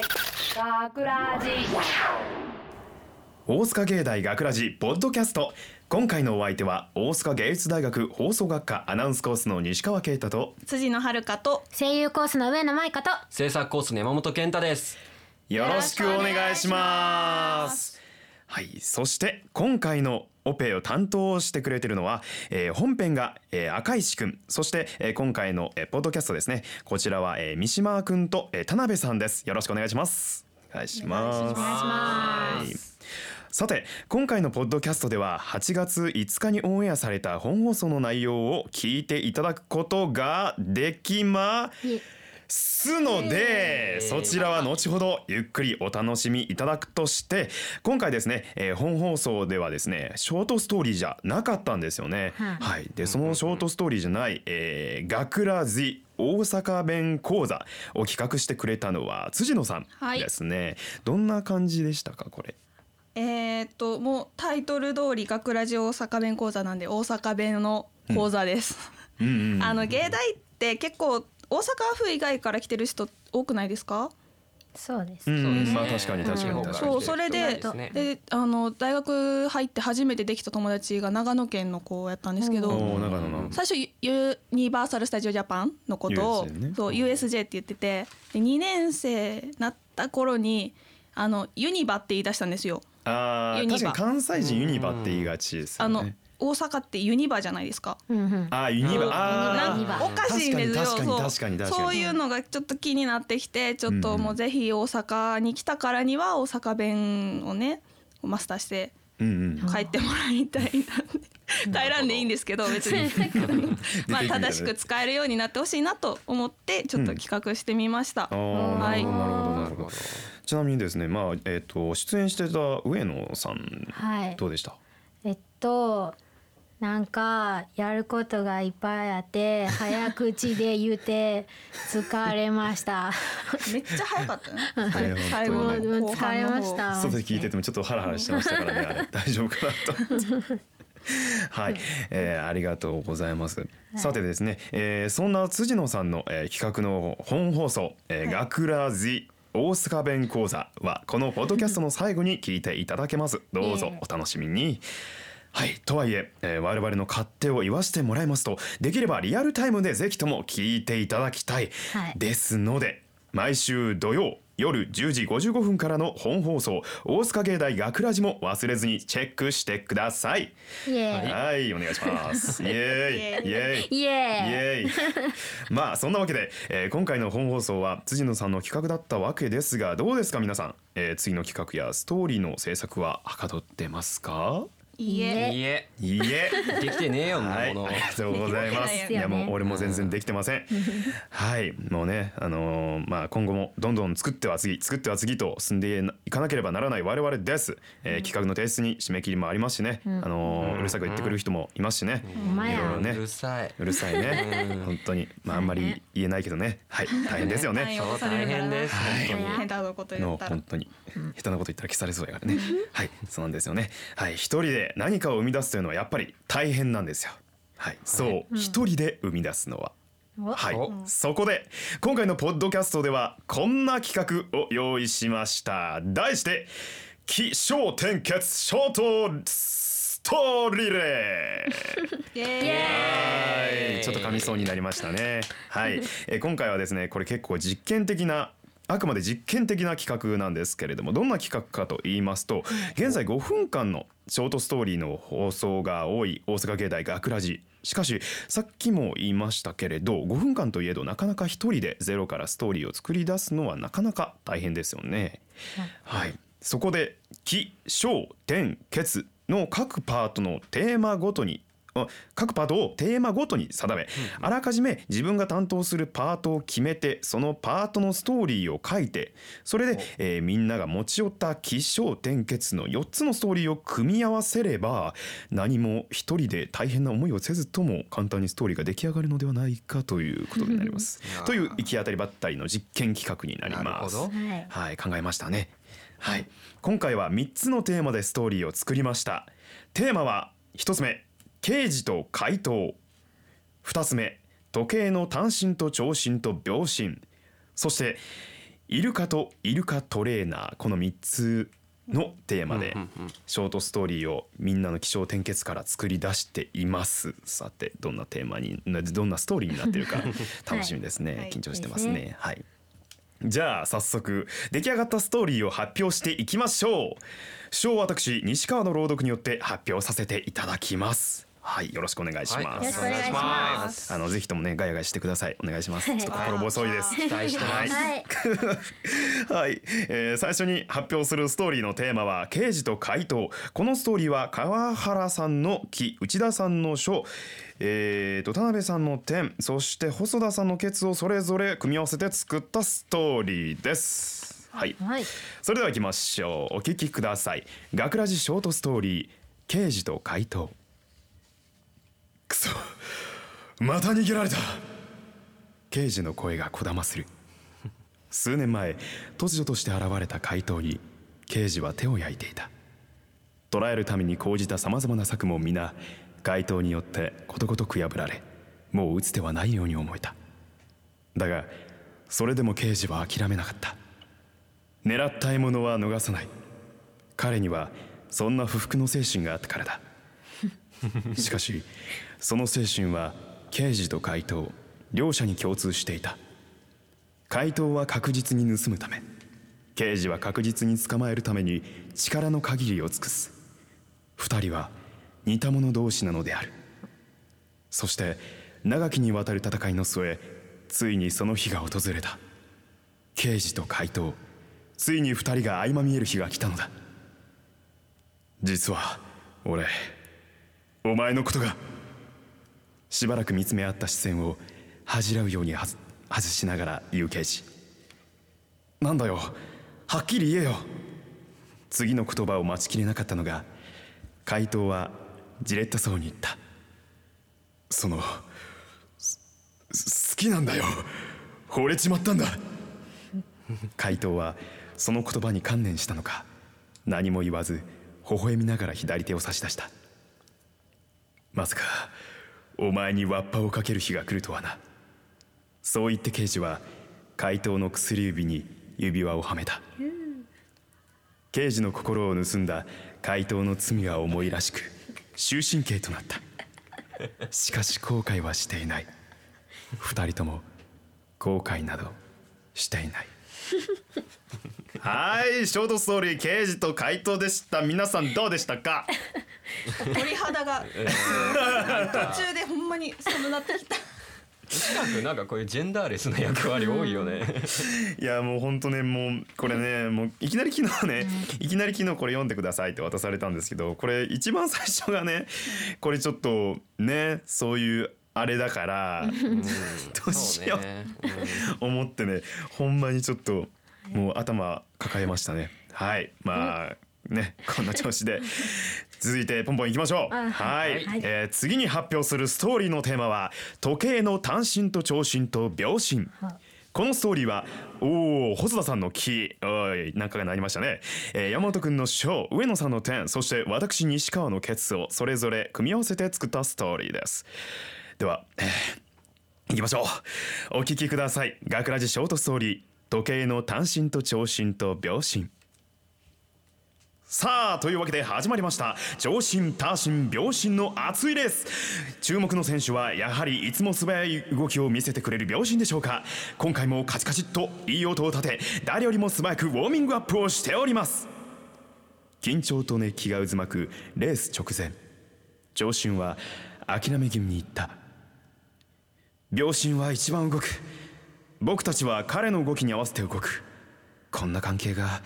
学ラジ大塚芸大学ラジポッドキャスト。今回のお相手は大塚芸術大学放送学科アナウンスコースの西川啓太と辻野遥と声優コースの上野舞香と制作コースの山本健太です。よろしくお願いします。はいそして今回のオペを担当してくれてるのは、えー本編が、えー赤石くん。そして、えー今回の、えーポッドキャストですね。こちらは、えー三島くんと、えー田辺さんです。よろしくお願いします。お願いします。お願いしはい。さて今回のポッドキャストでは8月5日にオンエアされた本放送の内容を聞いていただくことができますのでそちらは後ほどゆっくりお楽しみいただくとして今回ですね、えー本放送ではですねショートストーリーじゃなかったんですよね。はいはい、でそのショートストーリーじゃない「えー、学ラジ大阪弁講座」を企画してくれたのは辻野さんはいですね。どんな感じでしたかこれ？えー、っともうタイトル通り学ラジ大阪弁講座なんで大阪弁の講座です、あの芸大って結構大阪府以外から来てる人多くないですか？そうです、うん。そうですね。まあ確かに確かに。うん。確かに。そうそれでであの大学入って初めてできた友達が長野県の子やったんですけど、おお長野の。最初ユユニバーサル・スタジオ・ジャパンのことを USJ ね。そう USJ って言っててで2年生なった頃にあのユニバって言い出したんですよ。あ確かに関西人ユニバって言いがちですよあのね。大阪ってユニバじゃないですか。うんうん。あーユニバ。うん。おかしいんですよ。確かにそう。そういうのがちょっと気になってきて、ちょっともうぜひ大阪に来たからには大阪弁をねマスターしてうんうん。帰ってもらいたいなって。帰らんでいいんですけど別に。まあ正しく使えるようになってほしいなと思ってちょっと企画してみました。あーはい。なるほどなるほどなるほど。ちなみにですねまあえっ、と出演してた上野さんはい。どうでした？えっとなんかやることがいっぱいあって 早口で言って疲れました めっちゃ早かったね。最後もうの後疲れました外で聞いててもちょっとハラハラしてましたからね あれ大丈夫かなと。はい、えー、ありがとうございます。さてですね、えー、そんな辻野さんの、えー、企画の本放送、えー、学ラジ大阪弁講座はこのポッドキャストの最後に聞いていただけます。どうぞお楽しみに。はい、とはいええー我々の勝手を言わせてもらいますとできればリアルタイムでぜひとも聞いていただきたい、はい。ですので毎週土曜夜10時55分からの本放送大塚芸大学ラジも忘れずにチェックしてください。はいお願いします。イエーイ。イエーイーイ。イエーイ。イエーイ。まあそんなわけで、えー今回の本放送は辻野さんの企画だったわけですがどうですか皆さん、えー次の企画やストーリーの制作ははかどってますか？いいえ。いいえいいえできてねえよんなはい、あもの。りがとうございます。いいやもう俺も全然できてません。はい、もうね、あのーまあ今後もどんどん作っては次、作っては次と進んでいかなければならない我々です。えー企画の提出に締め切りもありますしね、あのーうるさく言ってくる人もいますしね。ほん。いろいろね。うるさい。うるさいね。本当に、まああんまり言えないけどね、はい、大変ですよね。そう大変です。はい。本当に変なこと言のったら。本当に。下手なこと言ったら消されそうやからね。はい、そうなんですよね。はい、一人で何かを生み出すというのはやっぱり大変なんですよ。はい、そう、一人で生み出すのは。おはいお、そこで今回のポッドキャストではこんな企画を用意しました。題して起承転結ショートストーリレー。イエーイはい、ちょっと噛みそうになりましたね。はい、えー今回はですね、これ結構実験的な。あくまで実験的な企画なんですけれどもどんな企画かと言いますと現在5分間のショートストーリーの放送が多い大阪芸大学ラジ。しかしさっきも言いましたけれど5分間といえどなかなか一人でゼロからストーリーを作り出すのはなかなか大変ですよね。はい、そこで「起承転結」の各パートのテーマごとにあ各パートをテーマごとに定め、あらかじめ自分が担当するパートを決めてそのパートのストーリーを書いてそれで、えーみんなが持ち寄った起承転結の4つのストーリーを組み合わせれば何も一人で大変な思いをせずとも簡単にストーリーが出来上がるのではないかということになります。という行き当たりばったりの実験企画になります。なるほど。はい。はい、考えましたね。はい、今回は3つのテーマでストーリーを作りました。テーマは1つ目、刑事と怪盗。2つ目、時計の単身と長身と秒針。そしてイルカとイルカトレーナー。この3つのテーマでショートストーリーをみんなの気象転結から作り出しています。さてどんなテーマになどんなストーリーになっているか 楽しみですね、はい。緊張してますね。はい。じゃあ早速出来上がったストーリーを発表していきましょう。賞は私西川の朗読によって発表させていただきますはいよろしくお願いします、はいよろしくお願いします。あのぜひともねガヤガヤしてください。お願いします。ちょっと心細いです。期待してます。はい。えー最初に発表するストーリーのテーマは刑事と怪盗。このストーリーは川原さんの木内田さんの書。えー、と田辺さんの点。そして細田さんのケツをそれぞれ組み合わせて作ったストーリーです。はい。はい。それでは行きましょう。お聞きください。学ラジショートストーリー。刑事と怪盗くそまた逃げられた。刑事の声がこだまする。数年前突如として現れた怪盗に刑事は手を焼いていた。捕らえるために講じたさまざまな策も皆怪盗によってことごとく破られもう打つ手はないように思えた。だがそれでも刑事は諦めなかった。狙った獲物は逃さない。彼にはそんな不服の精神があったからだ。しかしその精神は刑事と怪盗両者に共通していた。怪盗は確実に盗むため刑事は確実に捕まえるために力の限りを尽くす。二人は似た者同士なのである。そして長きにわたる戦いの末ついにその日が訪れた。刑事と怪盗ついに二人が相まみえる日が来たのだ。実は俺お前のことがしばらく見つめ合った視線を恥じらうようにはず外しながら言う刑事。なんだよはっきり言えよ。次の言葉を待ちきれなかったのが怪盗はじれったそうに言った。その好きなんだよ。惚れちまったんだ。怪盗はその言葉に観念したのか。何も言わず微笑みながら左手を差し出した。まさか。お前にわっぱをかける日が来るとはな。そう言って刑事は怪盗の薬指に指輪をはめた。刑事の心を盗んだ怪盗の罪は重いらしく終身刑となった。しかし後悔はしていない。二人とも後悔などしていない。はいショートストーリー刑事と怪盗でした。皆さんどうでしたか？鳥肌が。途中でほんまに寒なってきた。なんかこういうジェンダーレスな役割多いよね。いやもう本当ねもうこれねもういきなり昨日ねいきなり昨日これ読んでくださいって渡されたんですけどこれ一番最初がねこれちょっとねそういうあれだからどうしよう。そうね。思ってねほんまにちょっともう頭抱えましたね。はい。まあねこんな調子で。続いてポンポンいきましょう。あはい、はい。えー次に発表するストーリーのテーマは時計の単身と長身と秒針。このストーリーはおお細田さんの木。おいなんかがなりましたね、えー山本くんの章上野さんの点そして私西川のケツをそれぞれ組み合わせて作ったストーリーです。では、えー、いきましょう。お聞きください。学ラジショートストーリー。時計の単身と長身と秒針さあというわけで始まりました。長身多身秒針の熱いレース。注目の選手はやはりいつも素早い動きを見せてくれる秒針でしょうか。今回もカチカチっといい音を立て誰よりも素早くウォーミングアップをしております。緊張と熱気が渦巻くレース直前。長身は諦め気味に言った。秒針は一番動く。僕たちは彼の動きに合わせて動く。こんな関係が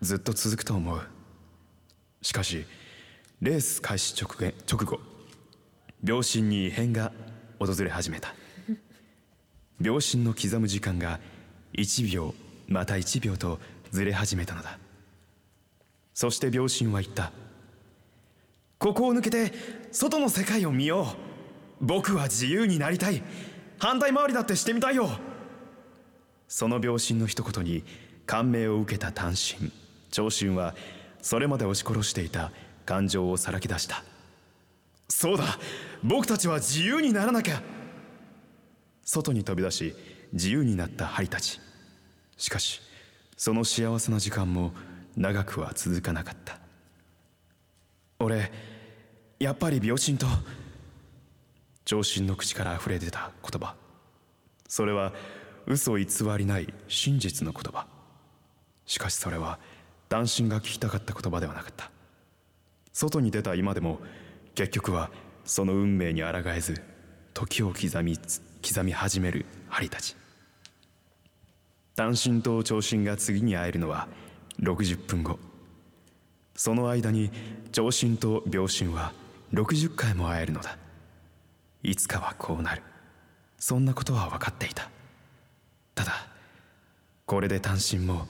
ずっと続くと思う。しかしレース開始直直後秒針に異変が訪れ始めた。秒針の刻む時間が1秒また1秒とずれ始めたのだ。そして秒針は言った。ここを抜けて外の世界を見よう。僕は自由になりたい。反対回りだってしてみたいよ。その秒針の一言に感銘を受けた単身。長身はそれまで押し殺していた感情をさらけ出した。そうだ僕たちは自由にならなきゃ。外に飛び出し自由になったハリたち。しかしその幸せな時間も長くは続かなかった。俺やっぱり病心と長身の口から溢れ出た言葉。それは嘘偽りない真実の言葉。しかしそれは男心が聞きたかった言葉ではなかった。外に出た今でも結局はその運命に抗えず時を刻み刻み始める針たち。単身と長身が次に会えるのは60分後。その間に長身と病身は60回も会えるのだ。いつかはこうなる。そんなことは分かっていた。ただこれで単身も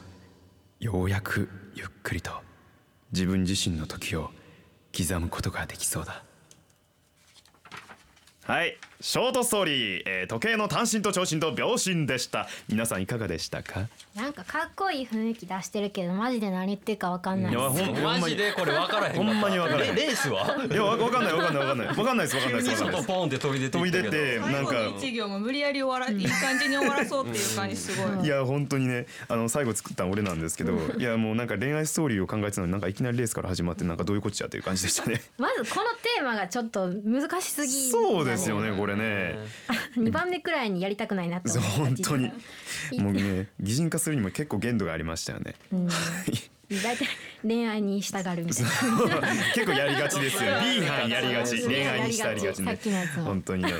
ようやくゆっくりと。自分自身の時を刻むことができそうだ。はい。ショートストーリー、えー時計の単身と長身と秒針でした。皆さんいかがでしたか？なんかかっこいい雰囲気出してるけどマジで何言ってるかわかんない。いやですほんマジでこれ分からへんほんまに分からへんレレースは？いやわわかんないわかんないわかんない。わかんないですわかんないですわかんないです。外ポンって飛び出て飛び出てなんか最後の一行も無理やり終わらいい感じに終わらそうっていう感じすごい。いや本当にねあの最後作ったの俺なんですけどいやもうなんか恋愛ストーリーを考えてたのになんかいきなりレースから始まってなんかどういうこっちゃっていう感じでしたね。まずこのテーマがちょっと難しすぎそうですよねこれね。2番目くらいにやりたくないなった本当に。もうね擬人化するにも結構限度がありましたよね。うん。大体恋愛に従うみたいな。結構やりがちですよ B 班やりがち。恋愛にしたりがちさね。本当にね。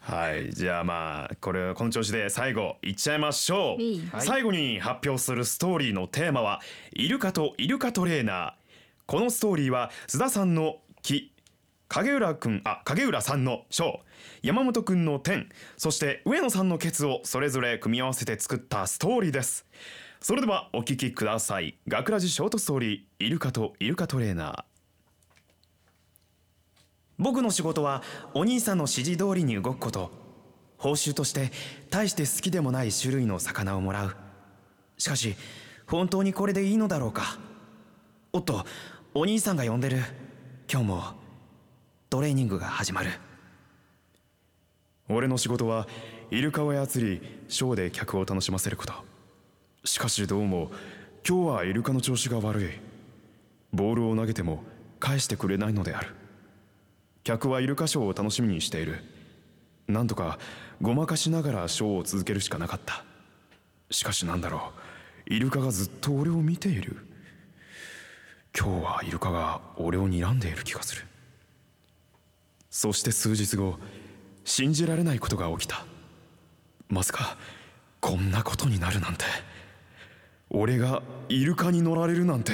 はい。じゃあまあこれこの調子で最後いっちゃいましょう、いい。最後に発表するストーリーのテーマはイルカとイルカトレーナー。このストーリーは須田さんの木影浦くんあ影浦さんの章山本くんの天そして上野さんのケツをそれぞれ組み合わせて作ったストーリーです。それではお聞きください。学ラジショートストーリーイルカとイルカトレーナー。僕の仕事はお兄さんの指示通りに動くこと。報酬として大して好きでもない種類の魚をもらう。しかし本当にこれでいいのだろうか。おっとお兄さんが呼んでる。今日もトレーニングが始まる。俺の仕事はイルカを操りショーで客を楽しませること。しかしどうも今日はイルカの調子が悪い。ボールを投げても返してくれないのである。客はイルカショーを楽しみにしている。なんとかごまかしながらショーを続けるしかなかった。しかしなんだろう。イルカがずっと俺を見ている。今日はイルカが俺を睨んでいる気がする。そして数日後信じられないことが起きた。まさかこんなことになるなんて。俺がイルカに乗られるなんて。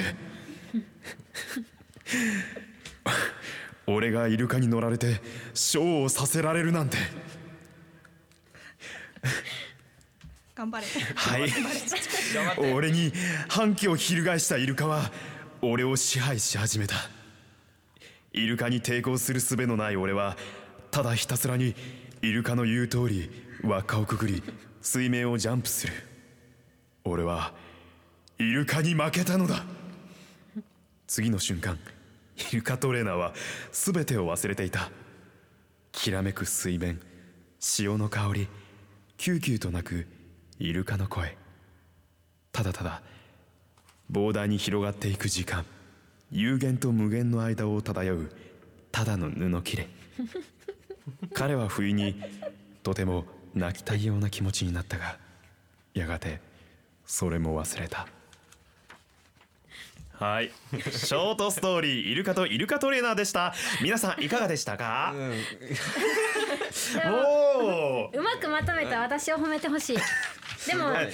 俺がイルカに乗られてショーをさせられるなんて。頑張れ。はい。俺に反旗を翻したイルカは俺を支配し始めた。イルカに抵抗する術のない俺はただひたすらにイルカの言う通り輪っかをくぐり水面をジャンプする。俺はイルカに負けたのだ。次の瞬間イルカトレーナーは全てを忘れていた。きらめく水面潮の香りキューキューと鳴くイルカの声。ただただ膨大に広がっていく時間有限と無限の間を漂うただの布切れ。彼は不意にとても泣きたいような気持ちになったがやがてそれも忘れた。はい。ショートストーリーイルカとイルカトレーナーでした。皆さんいかがでしたか？おー。うまくまとめた私を褒めてほしい。でも、はい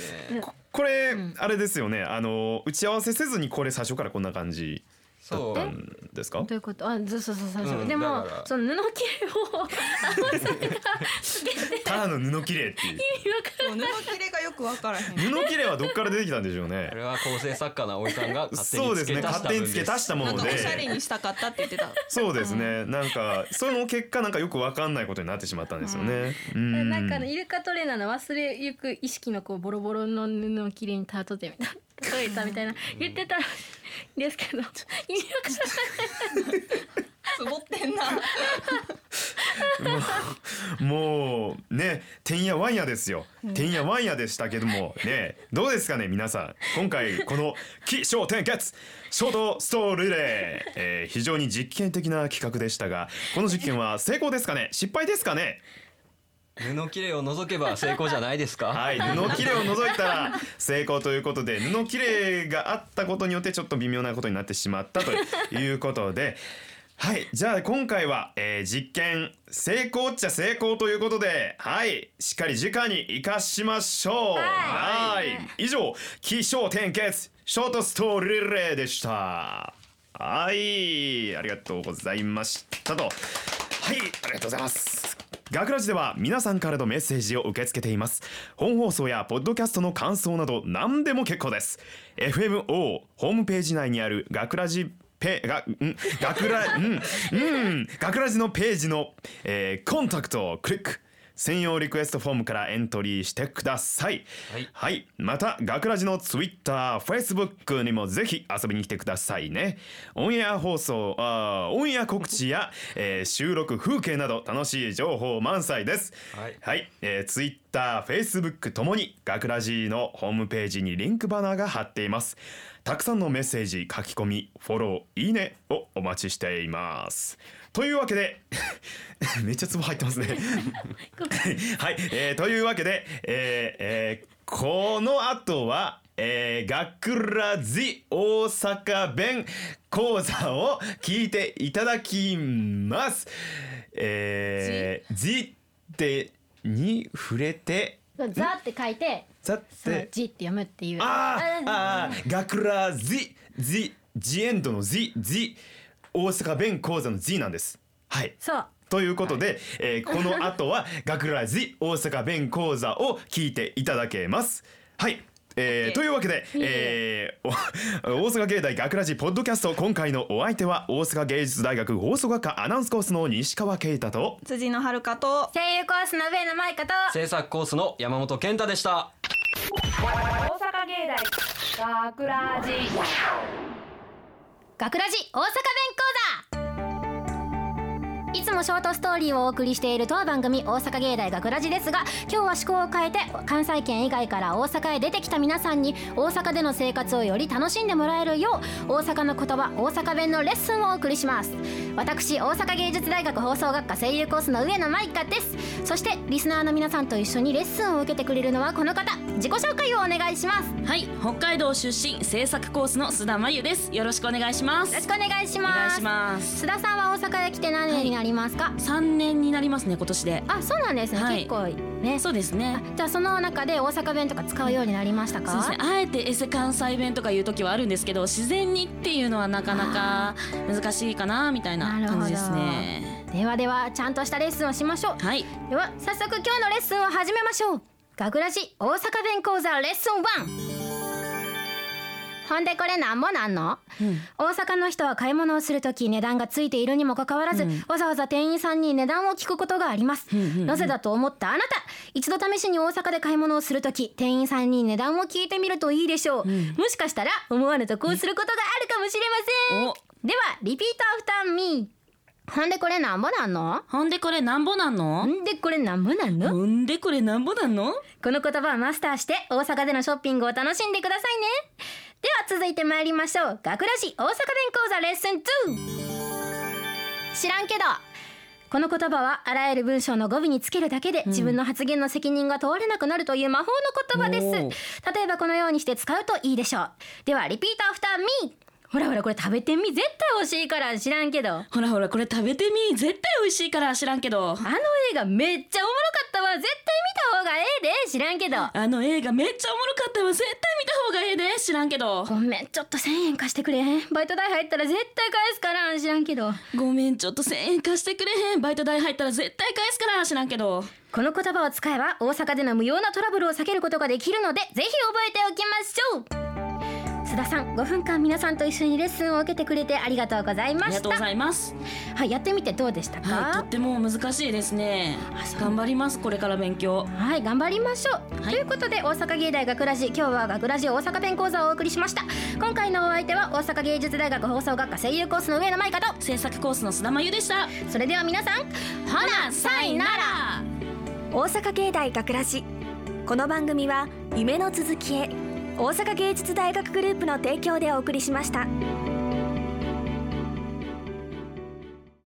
これ、あれですよね。あの打ち合わせせずにこれ最初からこんな感じだそうったんですか？どういうこと？あそうそうそうそう。そう、うんでもその布切れを青さんがつけて。ただの布切れっていう。もう布切れがよくわからへん。布切れはどっから出てきたんでしょうね。これは構成作家のおじさんが勝手にそうです。ね付け足した勝手に付け足したものなんかおしゃれでにしたかったって言ってた。そうですね。なんかその結果なんかよくわかんないことになってしまったんですよね。うん。なんかイルカトレーナーの忘れゆく意識のこうボロボロの布をきれいにたとってみた。いな例えたみたいな。言ってたんですけど意味わかんないつぼってんな。もうもうねてんやわんやですよ。てんやわんやでしたけどもねどうですかね皆さん。今回この起承転結ショートストーリーレー、えー非常に実験的な企画でしたがこの実験は成功ですかね？失敗ですかね？布切れを除けば成功じゃないですか？はい布切れを除いたら成功ということで布切れがあったことによってちょっと微妙なことになってしまったということで。はいじゃあ今回は、えー実験成功っちゃ成功ということではいしっかり時間に生かしましょう。はい。以上起承転結ショートストーリーレーでした。はいありがとうございましたと。はいありがとうございます学ラジでは皆さんからのメッセージを受け付けています。本放送やポッドキャストの感想など何でも結構です。FMO ホームページ内にある学ラジペがん？学ラうん？うん。学ラジのページの、えーコンタクトをクリック。専用リクエストフォームからエントリーしてください。はい。また学ラジのツイッター、フェイスブックにもぜひ遊びに来てくださいね。オンエア放送あーオンエア告知や、えー収録風景など楽しい情報満載です。はい。はい、えー、ツイッター、フェイスブックともに学ラジのホームページにリンクバナーが貼っていますたくさんのメッセージ書き込みフォローいいねをお待ちしています。というわけで めっちゃツボ入ってますね。はい、えー、というわけで、えーえーこの後は、えー、学ラジ大阪弁講座を聞いていただきます。えー、じ。ってに触れてザって書いてざってジって読むっていうあーあー学ラジジジエンドのジジ大阪弁講座のジなんです。はい。そうということで、えーこの後は学ラジ大阪弁講座を聞いていただけます。はい。えーというわけで、えーお 大阪芸大学ラジポッドキャスト今回のお相手は大阪芸術大学放送学科アナウンスコースの西川圭太と辻野遥と声優コースの上野舞香と制作コースの山本健太でした。大阪芸大学ラジ。学ラジ大阪弁講座いつもショートストーリーをお送りしている当番組大阪芸大学ラジですが今日は趣向を変えて関西圏以外から大阪へ出てきた皆さんに大阪での生活をより楽しんでもらえるよう大阪の言葉大阪弁のレッスンをお送りします。私大阪芸術大学放送学科声優コースの上野舞香です。そしてリスナーの皆さんと一緒にレッスンを受けてくれるのはこの方。自己紹介をお願いしますよはい、北海道出身制作コースの須田真由です。よろしくお願いします。ろしくお願いしおます願いします。須田さんは大阪へ来て何年になりますか、三年になりますね今年で。あそうなんですね、はい結構ねそうですね。じゃあその中で大阪弁とか使うようになりましたか？そうですね。あえてエセ関西弁とかいう時はあるんですけど、自然にっていうのはなかなか難しいかなみたいな感じですね。ではではちゃんとしたレッスンをしましょうはい。では早速今日のレッスンを始めましょう学ラジ大阪弁講座レッスン1ほんでこれなんぼなん。の、大阪の人は買い物をするとき値段がついているにもかかわらず、わざわざ店員さんに値段を聞くことがあります、なぜだと思った？あなた。一度試しに大阪で買い物をするとき店員さんに値段を聞いてみるといいでしょう、もしかしたら思わぬとこうすることがあるかもしれません。お。では repeat after me ほんでこれなんぼなんの？ほんでこれなんぼなんの？ほ？んでこれなんぼなんの？ほんでこれなんぼなんの？この言葉をマスターして大阪でのショッピングを楽しんでくださいね。では続いて参りましょう。学ラジ大阪弁講座レッスン2知らんけどこの言葉はあらゆる文章の語尾につけるだけで自分の発言の責任が問われなくなるという魔法の言葉です。おー。例えばこのようにして使うといいでしょう。では repeat after me ほらほらこれ食べてみ絶対美味しいから知らんけど。あのほらほらこれ食べてみ絶対美味しいから知らんけど。映画めっちゃおもろかったわ絶対見た方がええで知らんけど。あの映画めっちゃおもろかったわ絶対見た方がええで知らんけど。ごめんちょっと1000円貸してくれへん。バイト代入ったら絶対返すから知らんけど。ごめんちょっと1000円貸してくれへん。バイト代入ったら絶対返すから知らんけど。この言葉を使えば大阪での無用なトラブルを避けることができるのでぜひ覚えておきま須田さん5分間皆さんと一緒にレッスンを受けてくれてありがとうございました。ありがとうございます。はいやってみてどうでしたか？はいとっても難しいですね。頑張りますこれから勉強。はい頑張りましょう、はい。ということで大阪芸大学ラジ今日は学ラジ大阪弁講座をお送りしました。今回のお相手は大阪芸術大学放送学科声優コースの上野舞香と制作コースの須田真由でした。それでは皆さんほなさいなら。大阪芸大学ラジこの番組は夢の続きへ大阪芸術大学グループの提供でお送りしました。